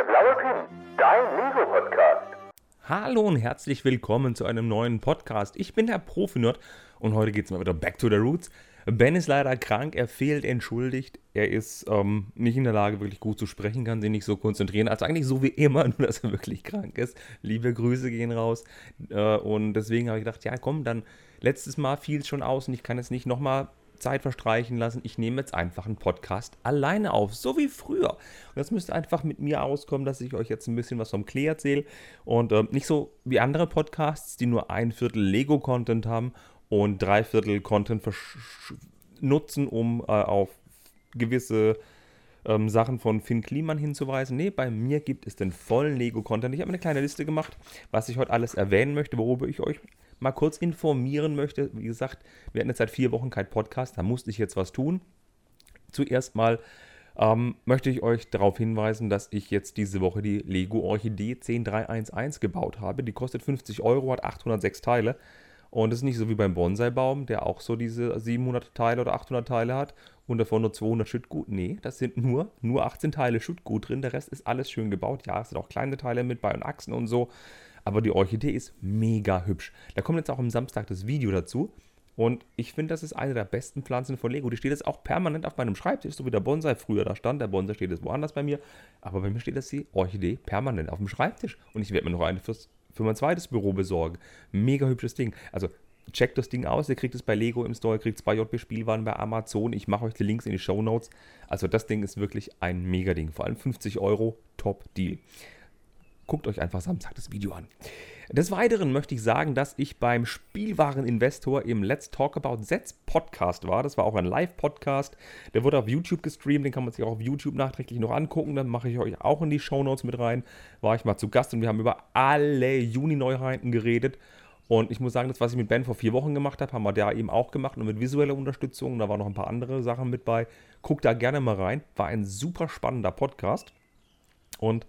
Der blaue Pin, dein Lego-Podcast. Hallo und herzlich willkommen zu einem neuen Podcast. Ich bin der Profi-Nerd und heute geht es mal wieder back to the roots. Ben ist leider krank, er fehlt entschuldigt. Er ist ähm, nicht in der Lage, wirklich gut zu sprechen, kann sich nicht so konzentrieren. Also eigentlich so wie immer, nur dass er wirklich krank ist. Liebe Grüße gehen raus. Äh, und deswegen habe ich gedacht, ja komm, dann letztes Mal fiel es schon aus und ich kann es nicht nochmal Zeit verstreichen lassen. Ich nehme jetzt einfach einen Podcast alleine auf, so wie früher. Und das müsste einfach mit mir auskommen, dass ich euch jetzt ein bisschen was vom Klee erzähle und äh, nicht so wie andere Podcasts, die nur ein Viertel Lego-Content haben und drei Viertel Content nutzen, um äh, auf gewisse ähm, Sachen von Finn Kliman hinzuweisen. Ne, bei mir gibt es den vollen Lego-Content. Ich habe eine kleine Liste gemacht, was ich heute alles erwähnen möchte, worüber ich euch mal kurz informieren möchte. Wie gesagt, wir hatten jetzt seit vier Wochen kein Podcast, da musste ich jetzt was tun. Zuerst mal ähm, möchte ich euch darauf hinweisen, dass ich jetzt diese Woche die Lego Orchidee 10311 gebaut habe. Die kostet 50 Euro, hat 806 Teile. Und es ist nicht so wie beim Bonsai-Baum, der auch so diese 700 Teile oder 800 Teile hat und davon nur 200 Schüttgut. Nee, das sind nur, nur 18 Teile Schüttgut drin. Der Rest ist alles schön gebaut. Ja, es sind auch kleine Teile mit bei und Achsen und so. Aber die Orchidee ist mega hübsch. Da kommt jetzt auch am Samstag das Video dazu. Und ich finde, das ist eine der besten Pflanzen von Lego. Die steht jetzt auch permanent auf meinem Schreibtisch, so wie der Bonsai früher da stand. Der Bonsai steht jetzt woanders bei mir. Aber bei mir steht das die Orchidee permanent auf dem Schreibtisch. Und ich werde mir noch eine fürs, für mein zweites Büro besorgen. Mega hübsches Ding. Also checkt das Ding aus. Ihr kriegt es bei Lego im Store, ihr kriegt es bei JB Spielwaren, bei Amazon. Ich mache euch die Links in die Show Notes. Also das Ding ist wirklich ein mega Ding. Vor allem 50 Euro, Top Deal. Guckt euch einfach Samstag das Video an. Des Weiteren möchte ich sagen, dass ich beim Spielwareninvestor im Let's Talk About Sets Podcast war. Das war auch ein Live-Podcast. Der wurde auf YouTube gestreamt. Den kann man sich auch auf YouTube nachträglich noch angucken. Dann mache ich euch auch in die Show Notes mit rein. War ich mal zu Gast und wir haben über alle Juni-Neuheiten geredet. Und ich muss sagen, das, was ich mit Ben vor vier Wochen gemacht habe, haben wir da eben auch gemacht und mit visueller Unterstützung. Da waren noch ein paar andere Sachen mit bei. Guckt da gerne mal rein. War ein super spannender Podcast. Und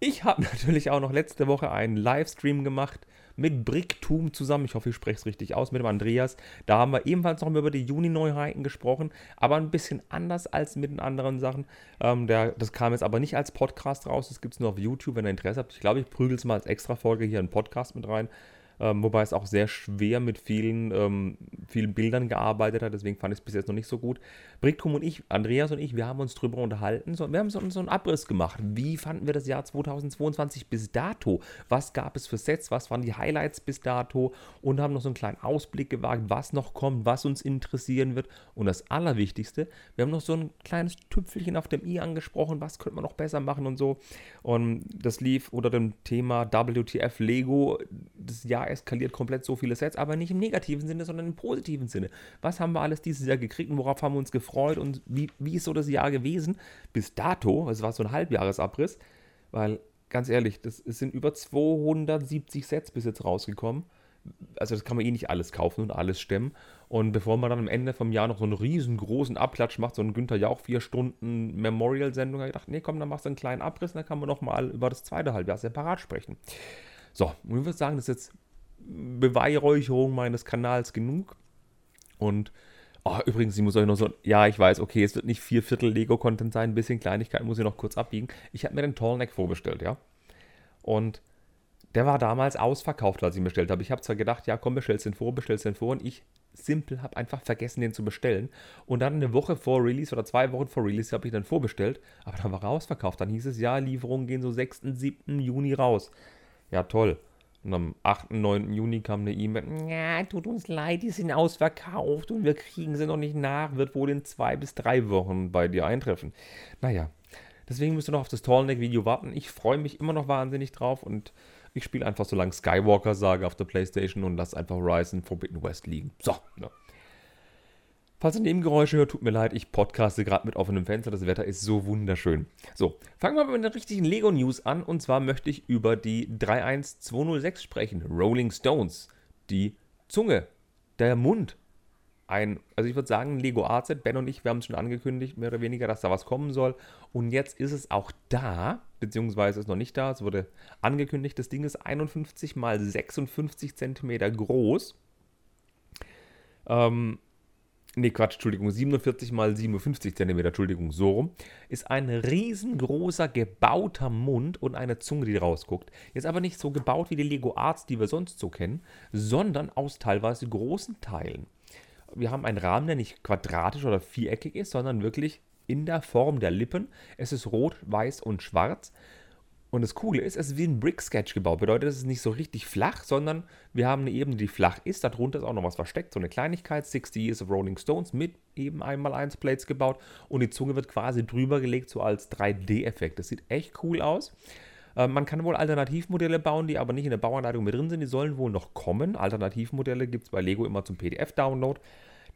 ich habe natürlich auch noch letzte Woche einen Livestream gemacht mit Bricktum zusammen. Ich hoffe, ich spreche es richtig aus mit dem Andreas. Da haben wir ebenfalls noch über die Juni-Neuheiten gesprochen, aber ein bisschen anders als mit den anderen Sachen. Ähm, der, das kam jetzt aber nicht als Podcast raus. Das gibt es nur auf YouTube, wenn ihr Interesse habt. Ich glaube, ich prügel es mal als Extra-Folge hier in einen Podcast mit rein. Ähm, wobei es auch sehr schwer mit vielen, ähm, vielen Bildern gearbeitet hat, deswegen fand ich es bis jetzt noch nicht so gut. Bricktum und ich, Andreas und ich, wir haben uns drüber unterhalten, so, wir haben so, so einen Abriss gemacht. Wie fanden wir das Jahr 2022 bis dato? Was gab es für Sets? Was waren die Highlights bis dato? Und haben noch so einen kleinen Ausblick gewagt, was noch kommt, was uns interessieren wird. Und das Allerwichtigste, wir haben noch so ein kleines Tüpfelchen auf dem i angesprochen, was könnte man noch besser machen und so. Und das lief unter dem Thema WTF Lego. Das Jahr eskaliert komplett so viele Sets, aber nicht im negativen Sinne, sondern im positiven Sinne. Was haben wir alles dieses Jahr gekriegt und worauf haben wir uns gefreut und wie, wie ist so das Jahr gewesen? Bis dato, es war so ein Halbjahresabriss, weil ganz ehrlich, das, es sind über 270 Sets bis jetzt rausgekommen. Also das kann man eh nicht alles kaufen und alles stemmen. Und bevor man dann am Ende vom Jahr noch so einen riesengroßen Abklatsch macht, so ein Günther Jauch vier Stunden Memorial-Sendung, habe ich gedacht, nee, komm, dann machst du einen kleinen Abriss, dann kann man noch mal über das zweite Halbjahr separat sprechen. So, und ich würde sagen, das ist jetzt Beweihräucherung meines Kanals genug. Und oh, übrigens, ich muss euch noch so, ja, ich weiß, okay, es wird nicht vier Viertel Lego-Content sein, ein bisschen Kleinigkeit muss ich noch kurz abbiegen. Ich habe mir den Tallneck vorbestellt, ja. Und der war damals ausverkauft, als ich ihn bestellt habe. Ich habe zwar gedacht, ja, komm, bestellst den vor, bestellst den vor. Und ich simpel habe einfach vergessen, den zu bestellen. Und dann eine Woche vor Release oder zwei Wochen vor Release habe ich dann vorbestellt. Aber dann war er ausverkauft. Dann hieß es, ja, Lieferungen gehen so 6., 7. Juni raus. Ja, toll. Und am 8., 9. Juni kam eine E-Mail, ja, tut uns leid, die sind ausverkauft und wir kriegen sie noch nicht nach, wird wohl in zwei bis drei Wochen bei dir eintreffen. Naja, deswegen müsst ihr noch auf das Tallneck-Video warten. Ich freue mich immer noch wahnsinnig drauf und ich spiele einfach so lange Skywalker-Sage auf der Playstation und lasse einfach Horizon Forbidden West liegen. So, ja. Falls ihr Nebengeräusche hört, tut mir leid, ich podcaste gerade mit offenem Fenster, das Wetter ist so wunderschön. So, fangen wir mit den richtigen Lego-News an und zwar möchte ich über die 31206 sprechen, Rolling Stones, die Zunge, der Mund. Ein, also ich würde sagen, Lego Set, Ben und ich, wir haben es schon angekündigt, mehr oder weniger, dass da was kommen soll. Und jetzt ist es auch da, beziehungsweise ist noch nicht da, es wurde angekündigt, das Ding ist 51 mal 56 cm groß. Ähm, nee, Quatsch, Entschuldigung, 47 mal 57 cm, Entschuldigung, so rum, ist ein riesengroßer gebauter Mund und eine Zunge, die rausguckt. Jetzt aber nicht so gebaut wie die Lego Arts, die wir sonst so kennen, sondern aus teilweise großen Teilen. Wir haben einen Rahmen, der nicht quadratisch oder viereckig ist, sondern wirklich in der Form der Lippen. Es ist rot, weiß und schwarz. Und das Coole ist, es ist wie ein Brick-Sketch gebaut. Bedeutet, es ist nicht so richtig flach, sondern wir haben eine Ebene, die flach ist. Darunter ist auch noch was versteckt, so eine Kleinigkeit. 60 Years of Rolling Stones mit eben einmal 1 Plates gebaut. Und die Zunge wird quasi drüber gelegt, so als 3D-Effekt. Das sieht echt cool aus. Äh, man kann wohl Alternativmodelle bauen, die aber nicht in der Bauanleitung mit drin sind. Die sollen wohl noch kommen. Alternativmodelle gibt es bei Lego immer zum PDF-Download.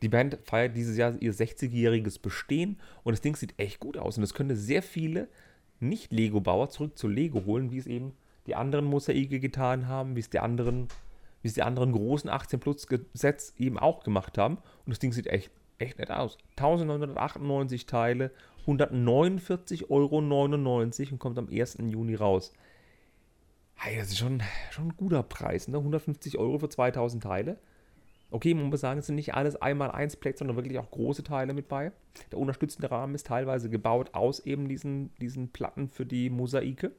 Die Band feiert dieses Jahr ihr 60-jähriges Bestehen und das Ding sieht echt gut aus. Und es könnte sehr viele nicht-Lego-Bauer zurück zu Lego holen, wie es eben die anderen Mosaike getan haben, wie es die anderen, wie es die anderen großen 18 Plus Sets eben auch gemacht haben. Und das Ding sieht echt, echt nett aus. 1998 Teile, 149,99 Euro und kommt am 1. Juni raus. Hey, das ist schon, schon ein guter Preis, ne? 150 Euro für 2000 Teile. Okay, man muss sagen, es sind nicht alles einmal eins Plates, sondern wirklich auch große Teile mit bei. Der unterstützende Rahmen ist teilweise gebaut aus eben diesen, diesen Platten für die Mosaike.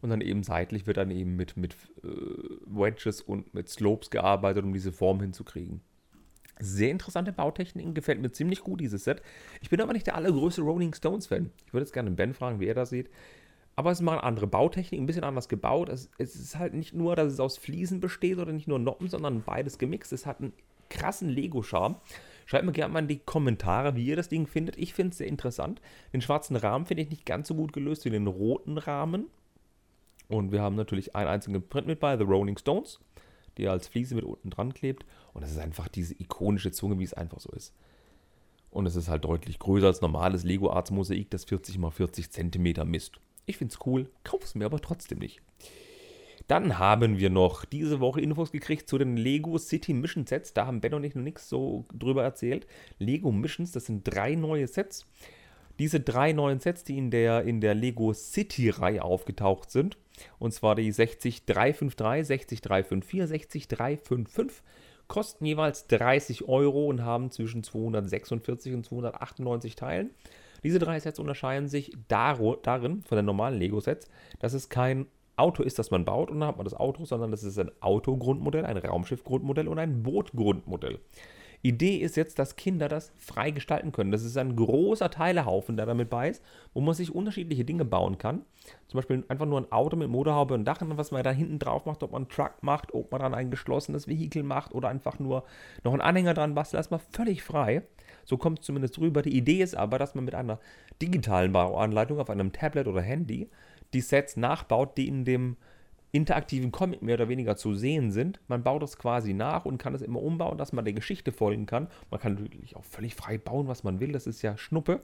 Und dann eben seitlich wird dann eben mit, mit äh, Wedges und mit Slopes gearbeitet, um diese Form hinzukriegen. Sehr interessante Bautechniken, gefällt mir ziemlich gut, dieses Set. Ich bin aber nicht der allergrößte Rolling Stones-Fan. Ich würde jetzt gerne Ben fragen, wie er das sieht. Aber es eine andere Bautechnik, ein bisschen anders gebaut. Es, es, ist halt nicht nur, dass es aus Fliesen besteht oder nicht nur Noppen, sondern beides gemixt. Es hat einen krassen Lego-Charme. Schreibt mir gerne mal in die Kommentare, wie ihr das Ding findet. Ich finde es sehr interessant. Den schwarzen Rahmen finde ich nicht ganz so gut gelöst wie den roten Rahmen. Und wir haben natürlich einen einzigen Print mit bei, The Rolling Stones, die als Fliese mit unten dran klebt. Und es ist einfach diese ikonische Zunge, wie es einfach so ist. Und es ist halt deutlich größer als normales Lego Arts Mosaik, das 40 x 40 cm misst. Ich finde es cool, kauf es mir aber trotzdem nicht. Dann haben wir noch diese Woche Infos gekriegt zu den Lego City Mission Sets. Da haben Ben und ich noch nichts so drüber erzählt. Lego Missions, das sind drei neue Sets. Diese drei neuen Sets, die in der, in der Lego City-Reihe aufgetaucht sind, und zwar die 60353, 60354, 60355, kosten jeweils 30 Euro und haben zwischen 246 und 298 Teilen. Diese drei Sets unterscheiden sich darin von den normalen Lego-Sets, dass es kein Auto ist, das man baut und dann hat man das Auto, sondern das ist ein Autogrundmodell, ein Raumschiffgrundmodell und ein Bootgrundmodell. Idee ist jetzt, dass Kinder das frei gestalten können. Das ist ein großer Teilehaufen, der damit bei ist, wo man sich unterschiedliche Dinge bauen kann. Zum Beispiel einfach nur ein Auto mit Motorhaube und Dach, und was man da hinten drauf macht, ob man einen Truck macht, ob man dann ein geschlossenes Vehikel macht oder einfach nur noch einen Anhänger dran bastelt. Das ist mal völlig frei. So kommt es zumindest rüber. Die Idee ist aber, dass man mit einer digitalen Bauanleitung auf einem Tablet oder Handy die Sets nachbaut, die in dem interaktiven Comic mehr oder weniger zu sehen sind. Man baut das quasi nach und kann es immer umbauen, dass man der Geschichte folgen kann. Man kann natürlich auch völlig frei bauen, was man will. Das ist ja Schnuppe.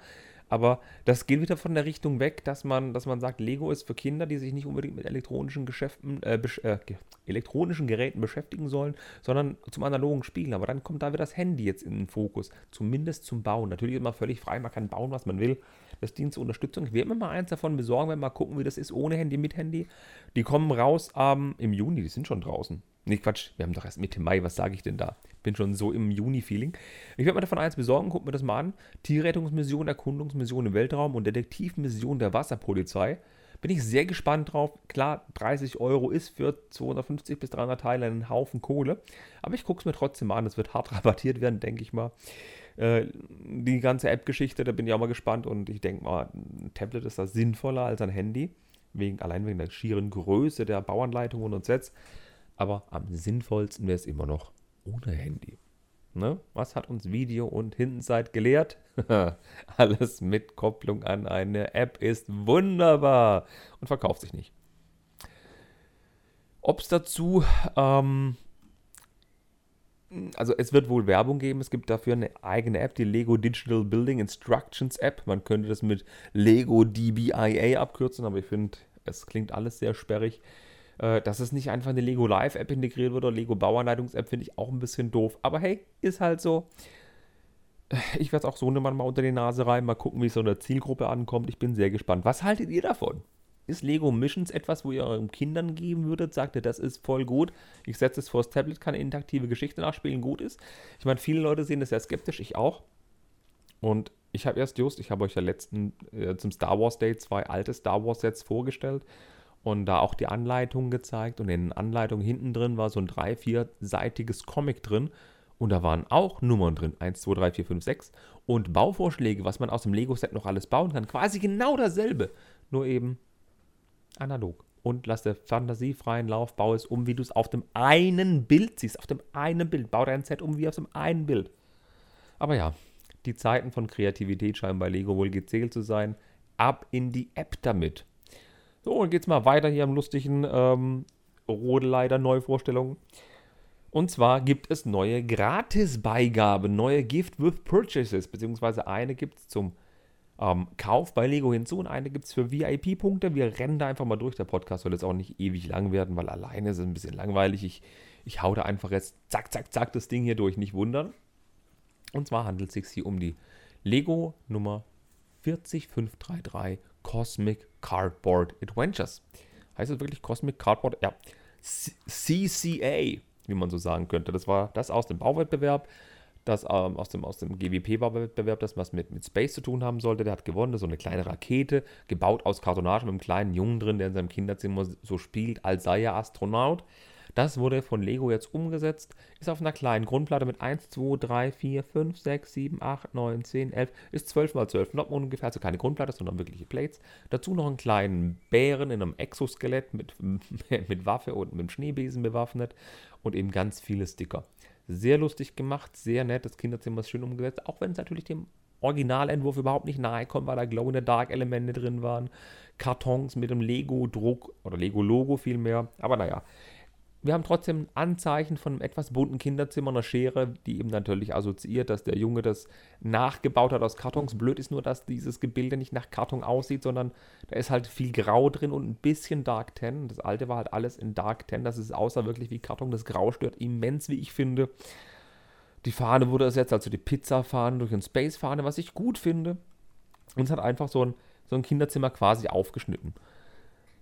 Aber das geht wieder von der Richtung weg, dass man, dass man sagt, Lego ist für Kinder, die sich nicht unbedingt mit elektronischen Geschäften, äh, äh, elektronischen Geräten beschäftigen sollen, sondern zum analogen Spielen. Aber dann kommt da wieder das Handy jetzt in den Fokus. Zumindest zum Bauen. Natürlich ist man völlig frei, man kann bauen, was man will. Das dient zur Unterstützung. Ich werde mir mal eins davon besorgen, wenn wir mal gucken, wie das ist ohne Handy, mit Handy. Die kommen raus ähm, im Juni, die sind schon draußen. Nee, Quatsch, wir haben doch erst Mitte Mai, was sage ich denn da? Bin schon so im Juni-Feeling. Ich werde mir davon eins besorgen, guck mir das mal an. Tierrettungsmission, Erkundungsmission im Weltraum und Detektivmission der Wasserpolizei. Bin ich sehr gespannt drauf. Klar, 30 Euro ist für 250 bis 300 Teile ein Haufen Kohle. Aber ich gucke es mir trotzdem an. Es wird hart rabattiert werden, denke ich mal. Äh, die ganze App-Geschichte, da bin ich auch mal gespannt. Und ich denke mal, ein Tablet ist da sinnvoller als ein Handy. Wegen, allein wegen der schieren Größe der Bauanleitungen und Sets. Aber am sinnvollsten wäre es immer noch ohne Handy. Ne? Was hat uns Video und Hindsight gelehrt? Alles mit Kopplung an eine App ist wunderbar und verkauft sich nicht. Ob es dazu, ähm, also es wird wohl Werbung geben, es gibt dafür eine eigene App, die Lego Digital Building Instructions App. Man könnte das mit Lego DBIA abkürzen, aber ich finde, es klingt alles sehr sperrig. Äh, dass es nicht einfach eine Lego Live-App integriert wird oder Lego Bauanleitungs-App, finde ich auch ein bisschen doof. Aber hey, ist halt so. Ich werde es auch so mal unter die Nase rein, mal gucken, wie es so in der Zielgruppe ankommt. Ich bin sehr gespannt. Was haltet ihr davon? ist Lego Missions etwas, wo ihr euren Kindern geben würdet? Sagt ihr, das ist voll gut. Ich setze es vors Tablet, kann interaktive Geschichte nachspielen, gut ist. Ich meine, viele Leute sehen das sehr skeptisch, ich auch. Und ich habe erst just, ich habe euch ja letzten äh, zum Star Wars Day zwei alte Star Wars Sets vorgestellt und da auch die Anleitung gezeigt. Und in den Anleitungen hinten drin war so ein drei-, vierseitiges Comic drin. Und da waren auch Nummern drin. 1, 2, 3, 4, 5, 6. Und Bauvorschläge, was man aus dem Lego-Set noch alles bauen kann. Quasi genau dasselbe. Nur eben analog. Und lass der Fantasie freien Lauf, bau es um, wie du es auf dem einen Bild siehst. Auf dem einen Bild. Bau dein Set um wie auf dem einen Bild. Aber ja, die Zeiten von Kreativität scheinen bei Lego wohl gezählt zu sein. Ab in die App damit. So, und geht's mal weiter hier am lustigen ähm, Rodeleiter Neuvorstellungen. Und zwar gibt es neue Gratisbeigaben, neue Gift with Purchases, beziehungsweise eine gibt es zum ähm, Kauf bei Lego hinzu und eine gibt es für VIP-Punkte. Wir rennen da einfach mal durch. Der Podcast soll jetzt auch nicht ewig lang werden, weil alleine ist es ein bisschen langweilig. Ich, ich hau da einfach jetzt zack, zack, zack das Ding hier durch, nicht wundern. Und zwar handelt es sich hier um die Lego Nummer 40533 Cosmic Cardboard Adventures. Heißt es wirklich Cosmic Cardboard? Ja. CCA, wie man so sagen könnte. Das war das aus dem Bauwettbewerb, das ähm, aus dem, aus dem GWP-Bauwettbewerb, das was mit, mit Space zu tun haben sollte. Der hat gewonnen, so eine kleine Rakete, gebaut aus Kartonage mit einem kleinen Jungen drin, der in seinem Kinderzimmer so spielt, als sei er Astronaut. Das wurde von Lego jetzt umgesetzt, ist auf einer kleinen Grundplatte mit 1, 2, 3, 4, 5, 6, 7, 8, 9, 10, 11, ist 12 mal 12 Noppen ungefähr, also keine Grundplatte, sondern wirkliche Plates. Dazu noch einen kleinen Bären in einem Exoskelett mit, mit Waffe und mit einem Schneebesen bewaffnet und eben ganz viele Sticker. Sehr lustig gemacht, sehr nett, das Kinderzimmer ist schön umgesetzt, auch wenn es natürlich dem Originalentwurf überhaupt nicht nahe kommt, weil da Glow-in-the-Dark-Elemente drin waren. Kartons mit dem Lego-Druck oder Lego-Logo vielmehr. Aber naja, wir haben trotzdem Anzeichen von einem etwas bunten Kinderzimmer, einer Schere, die eben natürlich assoziiert, dass der Junge das nachgebaut hat aus Kartons. Blöd ist nur, dass dieses Gebilde nicht nach Karton aussieht, sondern da ist halt viel Grau drin und ein bisschen Dark Ten. Das alte war halt alles in Dark Ten. Das ist außer wirklich wie Karton. Das Grau stört immens, wie ich finde. Die Fahne wurde ersetzt, also die Pizza-Fahne durch eine Space-Fahne, was ich gut finde. Und es hat einfach so ein, so ein Kinderzimmer quasi aufgeschnitten.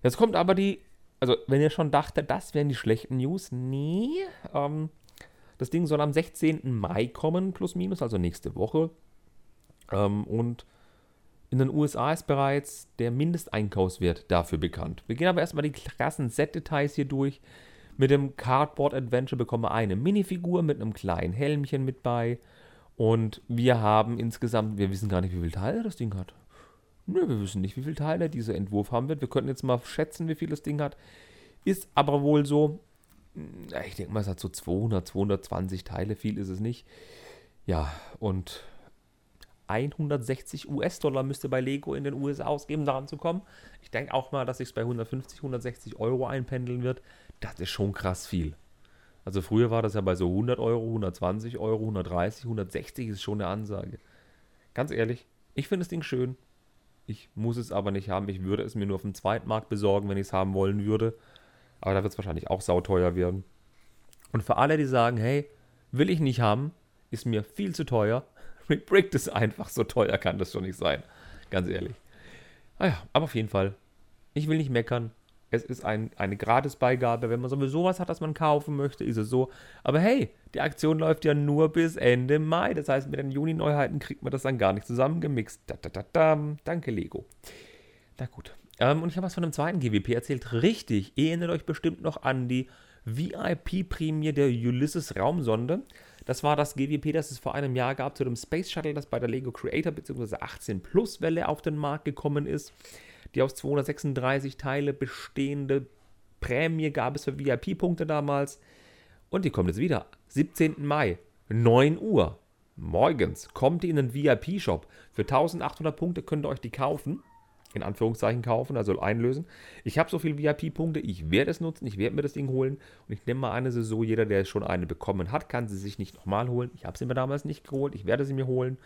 Jetzt kommt aber die also wenn ihr schon dachtet, das wären die schlechten News, nee. Ähm, das Ding soll am 16. Mai kommen, plus minus, also nächste Woche. Ähm, und in den USA ist bereits der Mindesteinkaufswert dafür bekannt. Wir gehen aber erstmal die krassen Set-Details hier durch. Mit dem Cardboard Adventure bekommen wir eine Minifigur mit einem kleinen Helmchen mit bei. Und wir haben insgesamt, wir wissen gar nicht, wie viele Teile das Ding hat. Nö, wir wissen nicht, wie viele Teile dieser Entwurf haben wird. Wir könnten jetzt mal schätzen, wie viel das Ding hat. Ist aber wohl so, ich denke mal, es hat so 200, 220 Teile. Viel ist es nicht. Ja, und 160 US-Dollar müsste bei Lego in den USA ausgeben, daran zu kommen. Ich denke auch mal, dass sich bei 150, 160 Euro einpendeln wird. Das ist schon krass viel. Also früher war das ja bei so 100 Euro, 120 Euro, 130, 160 ist schon eine Ansage. Ganz ehrlich, ich finde das Ding schön. Ich muss es aber nicht haben. Ich würde es mir nur auf dem Zweitmarkt besorgen, wenn ich es haben wollen würde. Aber da wird es wahrscheinlich auch sauteuer werden. Und für alle, die sagen, hey, will ich nicht haben, ist mir viel zu teuer. Bricked ist einfach so teuer, kann das schon nicht sein. Ganz ehrlich. Naja, aber auf jeden Fall. Ich will nicht meckern. Es ist ein, eine Gratisbeigabe. Wenn man sowieso was hat, das man kaufen möchte, ist es so. Aber hey, die Aktion läuft ja nur bis Ende Mai. Das heißt, mit den Juni-Neuheiten kriegt man das dann gar nicht zusammengemixt. Da, da, da, da. Danke, Lego. Na gut. Ähm, und ich habe was von einem zweiten GWP erzählt. Richtig. Ihr erinnert euch bestimmt noch an die VIP-Prämie der Ulysses Raumsonde. Das war das GWP, das es vor einem Jahr gab zu dem Space Shuttle, das bei der Lego Creator bzw. 18 Plus Welle auf den Markt gekommen ist. Die aus 236 Teile bestehende Prämie gab es für VIP-Punkte damals. Und die kommt jetzt wieder. 17. Mai, 9 Uhr. Morgens kommt die in den VIP-Shop. Für 1800 Punkte könnt ihr euch die kaufen. In Anführungszeichen kaufen, also einlösen. Ich habe so viele VIP-Punkte, ich werde es nutzen, ich werde mir das Ding holen. Und ich nehme mal eine so, jeder, der schon eine bekommen hat, kann sie sich nicht nochmal holen. Ich habe sie mir damals nicht geholt, ich werde sie mir holen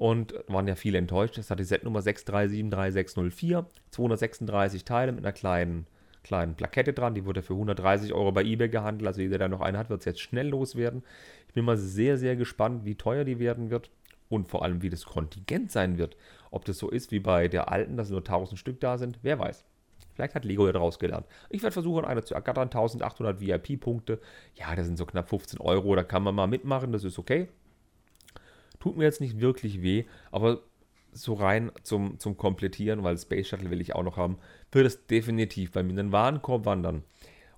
und waren ja viele enttäuscht. Das hat die Setnummer 63730604, 236 Teile mit einer kleinen, kleinen Plakette dran. Die wurde für 130 Euro bei eBay gehandelt. Also jeder, der noch eine hat, wird es jetzt schnell loswerden. Ich bin mal sehr, sehr gespannt, wie teuer die werden wird und vor allem, wie das Kontingent sein wird. Ob das so ist wie bei der alten, dass nur 1000 Stück da sind, wer weiß. Vielleicht hat Lego ja daraus gelernt. Ich werde versuchen, eine zu ergattern. 1800 VIP-Punkte. Ja, das sind so knapp 15 Euro. Da kann man mal mitmachen. Das ist okay. Tut mir jetzt nicht wirklich weh, aber so rein zum, zum Komplettieren, weil Space Shuttle will ich auch noch haben, wird es definitiv bei mir in den Warenkorb wandern.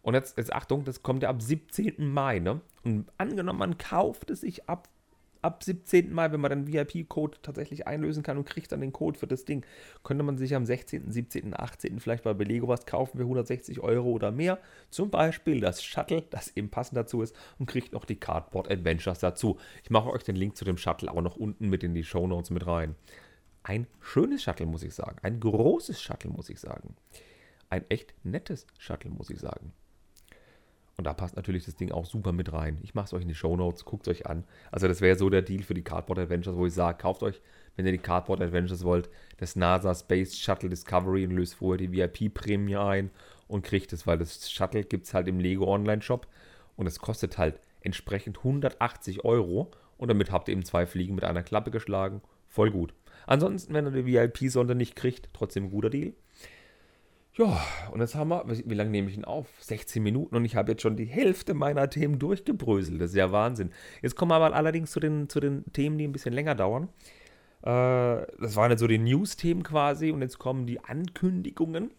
Und jetzt, jetzt Achtung, das kommt ja ab 17. Mai, ne? Und angenommen, man kauft es sich ab ab 17. Mai, wenn man den VIP-Code tatsächlich einlösen kann und kriegt dann den Code für das Ding, könnte man sich am 16., 17., 18. vielleicht bei Belego was kaufen für 160 Euro oder mehr. Zum Beispiel das Shuttle, das eben passend dazu ist und kriegt noch die Cardboard Adventures dazu. Ich mache euch den Link zu dem Shuttle auch noch unten mit in die Show Notes mit rein. Ein schönes Shuttle, muss ich sagen. Ein großes Shuttle, muss ich sagen. Ein echt nettes Shuttle, muss ich sagen. Und da passt natürlich das Ding auch super mit rein. Ich mache es euch in die Show Notes, guckt es euch an. Also das wäre so der Deal für die Cardboard Adventures, wo ich sage, kauft euch, wenn ihr die Cardboard Adventures wollt, das NASA Space Shuttle Discovery und löst vorher die VIP-Prämie ein und kriegt es, weil das Shuttle gibt es halt im Lego Online-Shop und es kostet halt entsprechend 180 Euro und damit habt ihr eben zwei Fliegen mit einer Klappe geschlagen. Voll gut. Ansonsten, wenn ihr die VIP-Sonde nicht kriegt, trotzdem ein guter Deal. Ja, und jetzt haben wir, wie lange nehme ich ihn auf? 16 Minuten und ich habe jetzt schon die Hälfte meiner Themen durchgebröselt. Das ist ja Wahnsinn. Jetzt kommen wir aber allerdings zu den, zu den Themen, die ein bisschen länger dauern. Äh, das waren jetzt so die News-Themen quasi und jetzt kommen die Ankündigungen.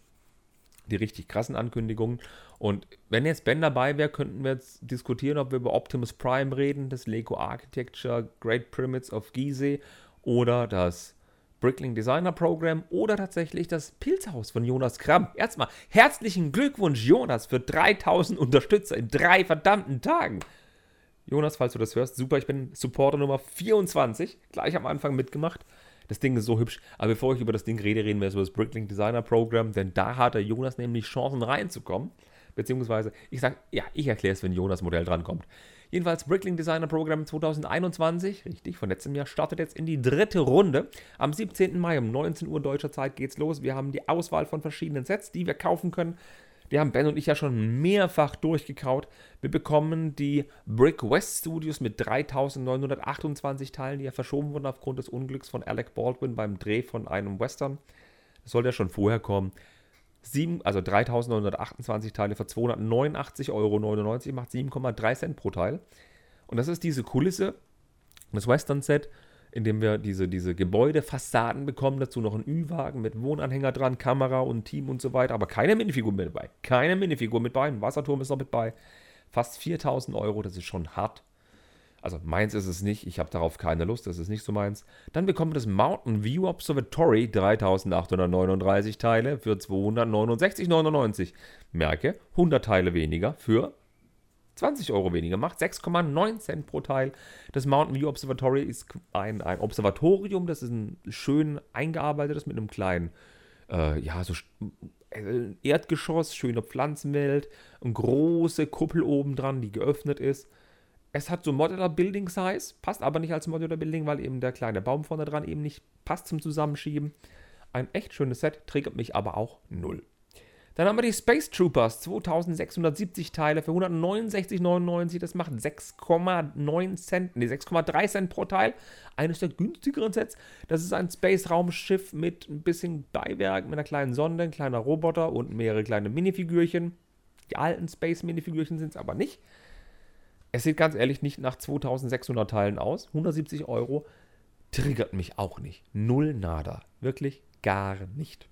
Die richtig krassen Ankündigungen. Und wenn jetzt Ben dabei wäre, könnten wir jetzt diskutieren, ob wir über Optimus Prime reden, das Lego Architecture Great Pyramids of Gizeh oder das Brickling Designer Program oder tatsächlich das Pilzhaus von Jonas Kramm. Erstmal herzlichen Glückwunsch, Jonas, für 3000 Unterstützer in drei verdammten Tagen. Jonas, falls du das hörst, super, ich bin Supporter Nummer 24, gleich am Anfang mitgemacht. Das Ding ist so hübsch. Aber bevor ich über das Ding rede, reden wir jetzt über das Bricklink Designer Program, denn da hat der Jonas nämlich Chancen reinzukommen. Beziehungsweise, ich sage, ja, ich erkläre es, wenn Jonas Modell drankommt. Jedenfalls Brickling Designer Program 2021, richtig, von letztem Jahr, startet jetzt in die dritte Runde. Am 17. Mai um 19 Uhr deutscher Zeit geht's los. Wir haben die Auswahl von verschiedenen Sets, die wir kaufen können. Die haben Ben und ich ja schon mehrfach durchgekaut. Wir bekommen die Brick West Studios mit 3928 Teilen, die ja verschoben wurden aufgrund des Unglücks von Alec Baldwin beim Dreh von einem Western. Das sollte ja schon vorher kommen. 7, also 3928 Teile für 289,99 Euro, macht 7,3 Cent pro Teil. Und das ist diese Kulisse, das Western-Set, in dem wir diese, diese Gebäudefassaden bekommen, dazu noch ein Ü-Wagen mit Wohnanhänger dran, Kamera und Team und so weiter, aber keine Minifigur mit dabei. Keine Minifigur mit bei, ein Wasserturm ist noch mit bei. Fast 4000 Euro, das ist schon hart. Also meins ist es nicht, ich habe darauf keine Lust, das ist nicht so meins. Dann bekommen wir das Mountain View Observatory, 3839 Teile für 269,99. Merke, 100 Teile weniger für 20 Euro weniger, macht 6,9 Cent pro Teil. Das Mountain View Observatory ist ein, ein Observatorium, das ist ein schön eingearbeitetes mit einem kleinen, äh, ja, so äh, Erdgeschoss, schöne Pflanzenwelt, eine große Kuppel oben dran, die geöffnet ist. Es hat so Modular Building Size, passt aber nicht als Modular Building, weil eben der kleine Baum vorne dran eben nicht passt zum Zusammenschieben. Ein echt schönes Set, triggert mich aber auch null. Dann haben wir die Space Troopers, 2670 Teile für 169,99. Das macht 6,9 Cent, nee, 6,3 Cent pro Teil. Eines der günstigeren Sets. Das ist ein Space-Raumschiff mit ein bisschen Beiwerk, mit einer kleinen Sonde, ein kleiner Roboter und mehrere kleine Minifigürchen. Die alten Space-Minifigürchen sind es aber nicht. Es sieht ganz ehrlich nicht nach 2600 Teilen aus. 170 Euro triggert mich auch nicht. Null nada. Wirklich gar nicht.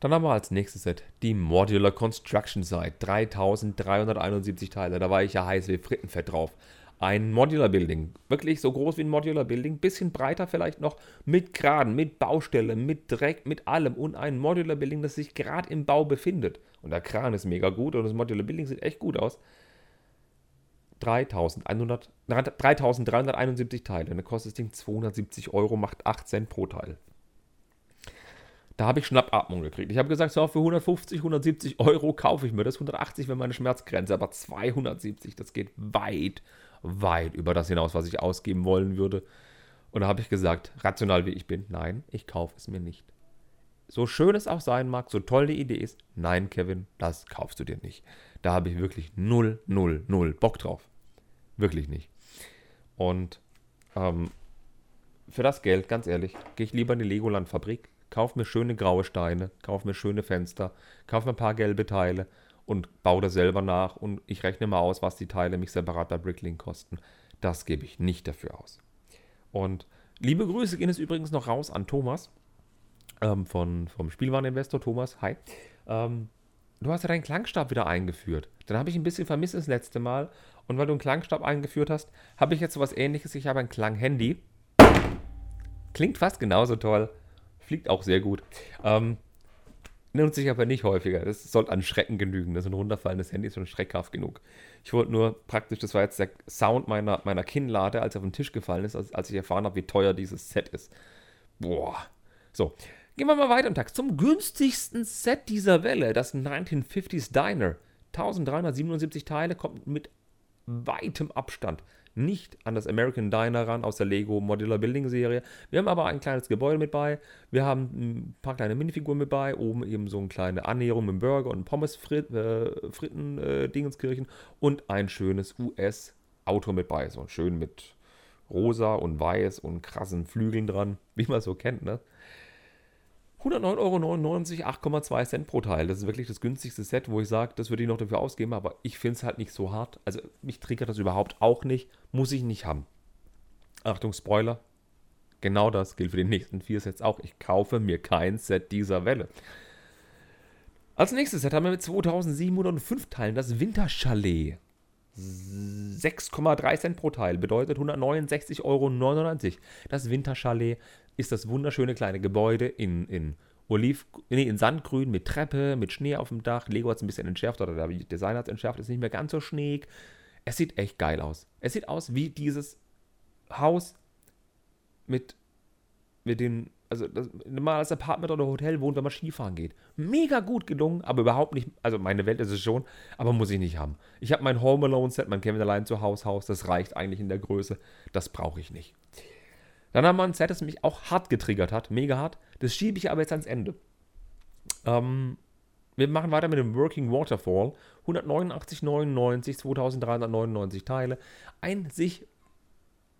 Dann haben wir als nächstes Set die Modular Construction Site. 3371 Teile. Da war ich ja heiß wie Frittenfett drauf. Ein Modular Building. Wirklich so groß wie ein Modular Building. Bisschen breiter vielleicht noch. Mit Graden, mit Baustelle, mit Dreck, mit allem. Und ein Modular Building, das sich gerade im Bau befindet. Und der Kran ist mega gut und das Modular Building sieht echt gut aus. 3371 Teile. Dann kostet das Ding 270 Euro, macht 8 Cent pro Teil. Da habe ich Schnappatmung gekriegt. Ich habe gesagt, so für 150, 170 Euro kaufe ich mir das. 180 wäre meine Schmerzgrenze, aber 270, das geht weit, weit über das hinaus, was ich ausgeben wollen würde. Und da habe ich gesagt, rational wie ich bin, nein, ich kaufe es mir nicht so schön es auch sein mag, so toll die Idee ist, nein, Kevin, das kaufst du dir nicht. Da habe ich wirklich null, null, null Bock drauf. Wirklich nicht. Und ähm, für das Geld, ganz ehrlich, gehe ich lieber in die Legoland-Fabrik, Kauf mir schöne graue Steine, kauf mir schöne Fenster, kauf mir ein paar gelbe Teile und baue das selber nach und ich rechne mal aus, was die Teile mich separat bei Bricklink kosten. Das gebe ich nicht dafür aus. Und liebe Grüße gehen es übrigens noch raus an Thomas ähm, von, vom Spielwareninvestor Thomas. Hi. Ähm, du hast ja deinen Klangstab wieder eingeführt. Dann habe ich ein bisschen vermisst das letzte Mal. Und weil du einen Klangstab eingeführt hast, habe ich jetzt sowas ähnliches. Ich habe ein Klang-Handy. Klingt fast genauso toll. Fliegt auch sehr gut. Ähm, nutze ich aber nicht häufiger. Das soll an Schrecken genügen. Das ist ein runterfallendes Handy ist schon schreckhaft genug. Ich wollte nur praktisch, das war jetzt der Sound meiner, meiner Kinnlade, als er auf den Tisch gefallen ist, als, als ich erfahren habe, wie teuer dieses Set ist. Boah. So, gehen wir mal weiter im Takt. Zum günstigsten Set dieser Welle, das 1950s Diner. 1377 Teile, kommt mit weitem Abstand nicht an das American Diner ran aus der Lego Modular Building Serie. Wir haben aber ein kleines Gebäude mit bei. Wir haben ein paar kleine Minifiguren mit bei. Oben eben so eine kleine Annäherung mit Burger und Pommes Frit, äh, äh, und ein schönes US-Auto mit bei. So schön mit rosa und weiß und krassen Flügeln dran, wie man so kennt, ne? 109,99 Euro, 8,2 Cent pro Teil. Das ist wirklich das günstigste Set, wo ich sage, das würde ich noch dafür ausgeben, aber ich finde es halt nicht so hart. Also mich triggert das überhaupt auch nicht. Muss ich nicht haben. Achtung, Spoiler. Genau das gilt für die nächsten vier Sets auch. Ich kaufe mir kein Set dieser Welle. Als nächstes Set haben wir mit 2705 Teilen das Winterchalet. 6,3 Cent pro Teil bedeutet 169,99 Euro. Das Winterchalet ist das wunderschöne kleine Gebäude in, in Oliv, nee, in Sandgrün mit Treppe, mit Schnee auf dem Dach. Lego hat es ein bisschen entschärft oder der Designer hat es entschärft, ist nicht mehr ganz so schneeig. Es sieht echt geil aus. Es sieht aus wie dieses Haus mit, mit den, also das, mal als Apartment oder Hotel wohnt, wenn man Skifahren geht. Mega gut gelungen, aber überhaupt nicht, also meine Welt ist es schon, aber muss ich nicht haben. Ich habe mein Home Alone Set, mein Kevin allein zu Haus Haus, das reicht eigentlich in der Größe. Das brauche ich nicht. Dann haben wir ein Set, das mich auch hart getriggert hat, mega hart. Das schiebe ich aber jetzt ans Ende. Ähm, wir machen weiter mit dem Working Waterfall. 189,99, 2399 Teile. Ein sich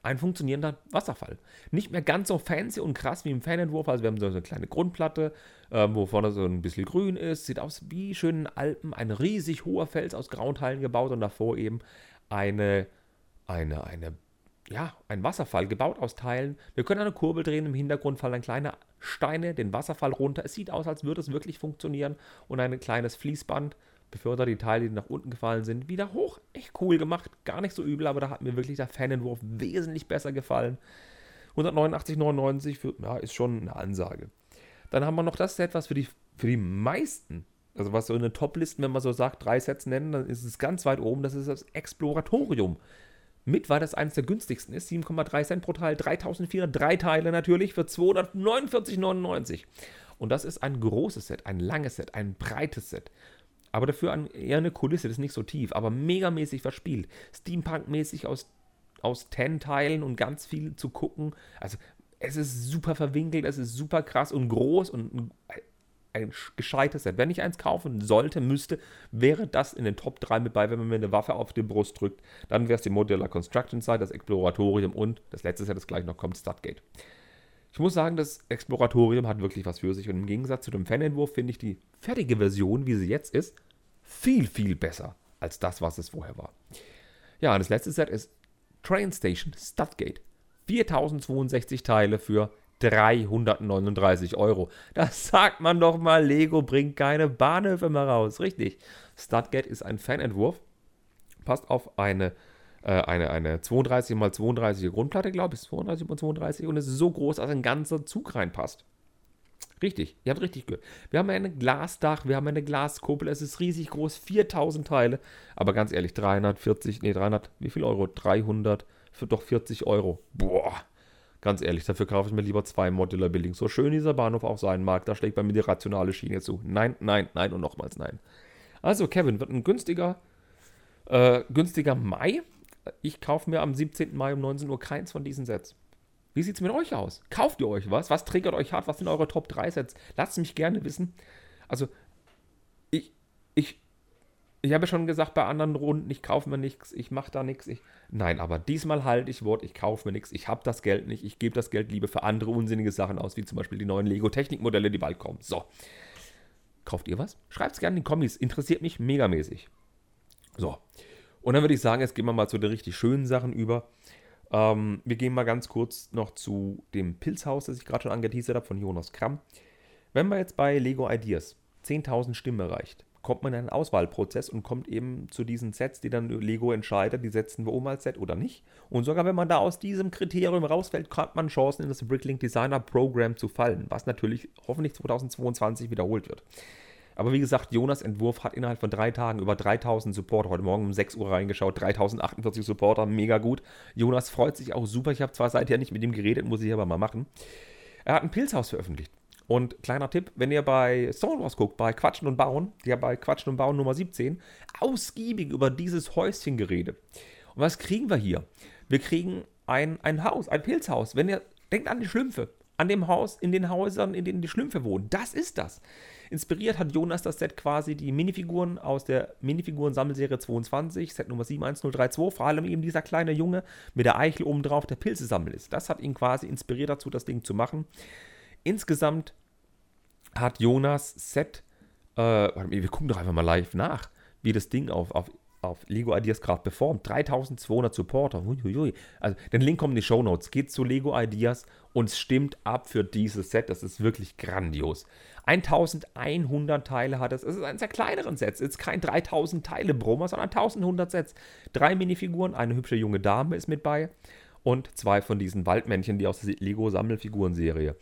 ein funktionierender Wasserfall. Nicht mehr ganz so fancy und krass wie im Fanentwurf. Also wir haben so eine kleine Grundplatte, äh, wo vorne so ein bisschen grün ist. Sieht aus wie schönen Alpen. Ein riesig hoher Fels aus grauen Teilen gebaut und davor eben eine, eine, eine ja, ein Wasserfall gebaut aus Teilen. Wir können eine Kurbel drehen, im Hintergrund fallen kleine Steine den Wasserfall runter. Es sieht aus, als würde es wirklich funktionieren. Und ein kleines Fließband befördert die Teile, die nach unten gefallen sind, wieder hoch. Echt cool gemacht, gar nicht so übel, aber da hat mir wirklich der Fanentwurf wesentlich besser gefallen. 189,99 ja, ist schon eine Ansage. Dann haben wir noch das Set, was für die, für die meisten, also was so in den Top-Listen, wenn man so sagt, drei Sets nennen, dann ist es ganz weit oben, das ist das Exploratorium mit, weil das eines der günstigsten ist. 7,3 Cent pro Teil, 3400, drei Teile natürlich für 249,99. Und das ist ein großes Set, ein langes Set, ein breites Set. Aber dafür ein, eher eine Kulisse, das ist nicht so tief, aber megamäßig verspielt. Steampunk-mäßig aus, aus 10 Teilen und ganz viel zu gucken. Also es ist super verwinkelt, es ist super krass und groß und ein gescheites Set. Wenn ich eins kaufen sollte, müsste, wäre das in den Top 3 mit bei, wenn man mir eine Waffe auf die Brust drückt. Dann wäre es die Modular Construction Site, das Exploratorium und das letzte Set, das gleich noch kommt, Studgate. Ich muss sagen, das Exploratorium hat wirklich was für sich und im Gegensatz zu dem Fanentwurf finde ich die fertige Version, wie sie jetzt ist, viel, viel besser als das, was es vorher war. Ja, das letzte Set ist Train Station Studgate. 4062 Teile für 339 Euro. Das sagt man doch mal, Lego bringt keine Bahnhöfe mehr raus. Richtig. Studgate ist ein Fanentwurf. Passt auf eine, äh, eine, eine 32 x 32 Grundplatte, glaube ich. 32 x 32 und es ist so groß, dass ein ganzer Zug reinpasst. Richtig, ihr habt richtig gehört. Wir haben ein Glasdach, wir haben eine Glaskuppel, es ist riesig groß, 4000 Teile. Aber ganz ehrlich, 340, nee, 300, wie viel Euro? 300, für doch 40 Euro. Boah, Ganz ehrlich, dafür kaufe ich mir lieber zwei Modular Buildings. So schön dieser Bahnhof auch sein mag, da schlägt bei mir die rationale Schiene zu. Nein, nein, nein und nochmals nein. Also, Kevin, wird ein günstiger, äh, günstiger Mai. Ich kaufe mir am 17. Mai um 19 Uhr keins von diesen Sets. Wie sieht es mit euch aus? Kauft ihr euch was? Was triggert euch hart? Was sind eure Top 3 Sets? Lasst mich gerne wissen. Also, ich, habe schon gesagt, bei anderen Runden, ich kaufe mir nichts, ich mache da nichts. Nein, aber diesmal halte ich Wort, ich kaufe mir nichts, ich habe das Geld nicht, ich gebe das Geld lieber für andere unsinnige Sachen aus, wie zum Beispiel die neuen Lego-Technikmodelle, die bald kommen. So. Kauft ihr was? Schreibt es gerne in die Kommis, interessiert mich megamäßig. So. Und dann würde ich sagen, jetzt gehen wir mal zu den richtig schönen Sachen über. Ähm, wir gehen mal ganz kurz noch zu dem Pilzhaus, das ich gerade schon angeteasert habe, von Jonas Kramm. Wenn man jetzt bei Lego Ideas 10.000 Stimmen erreicht, kommt man in einen Auswahlprozess und kommt eben zu diesen Sets, die dann Lego entscheidet, die setzen wir um als Set oder nicht. Und sogar wenn man da aus diesem Kriterium rausfällt, hat man Chancen, in das Bricklink Designer Program zu fallen, was natürlich hoffentlich 2022 wiederholt wird. Aber wie gesagt, Jonas Entwurf hat innerhalb von drei Tagen über 3000 Supporter. Heute Morgen um 6 Uhr reingeschaut, 3048 Supporter, mega gut. Jonas freut sich auch super. Ich habe zwar seither nicht mit ihm geredet, muss ich aber mal machen. Er hat ein Pilzhaus veröffentlicht. Und kleiner Tipp, wenn ihr bei Stonewalls guckt, bei Quatschen und Bauen, ja bei Quatschen und Bauen Nummer 17, ausgiebig über dieses Häuschen geredet. Und was kriegen wir hier? Wir kriegen ein, ein Haus, ein Pilzhaus. Wenn ihr denkt an die Schlümpfe, an dem Haus, in den Häusern, in denen die Schlümpfe wohnen. Das ist das. Inspiriert hat Jonas das Set quasi die Minifiguren aus der Minifiguren-Sammelserie 22, Set Nummer 71032, vor allem eben dieser kleine Junge mit der Eichel oben drauf, der Pilze sammelt. Das hat ihn quasi inspiriert dazu, das Ding zu machen. Insgesamt hat Jonas Set, äh, wir gucken doch einfach mal live nach, wie das Ding auf, auf, auf Lego Ideas gerade performt. 3200 Supporter. Uiuiui. Also, den Link kommt in die Show Notes. Geht zu Lego Ideas und stimmt ab für dieses Set. Das ist wirklich grandios. 1100 Teile hat es. Es ist eines der kleineren Sets. Es ist kein 3000 Teile Brummer, sondern 1100 Sets. Drei Minifiguren, eine hübsche junge Dame ist mit bei und zwei von diesen Waldmännchen, die aus der Lego Sammelfiguren-Serie.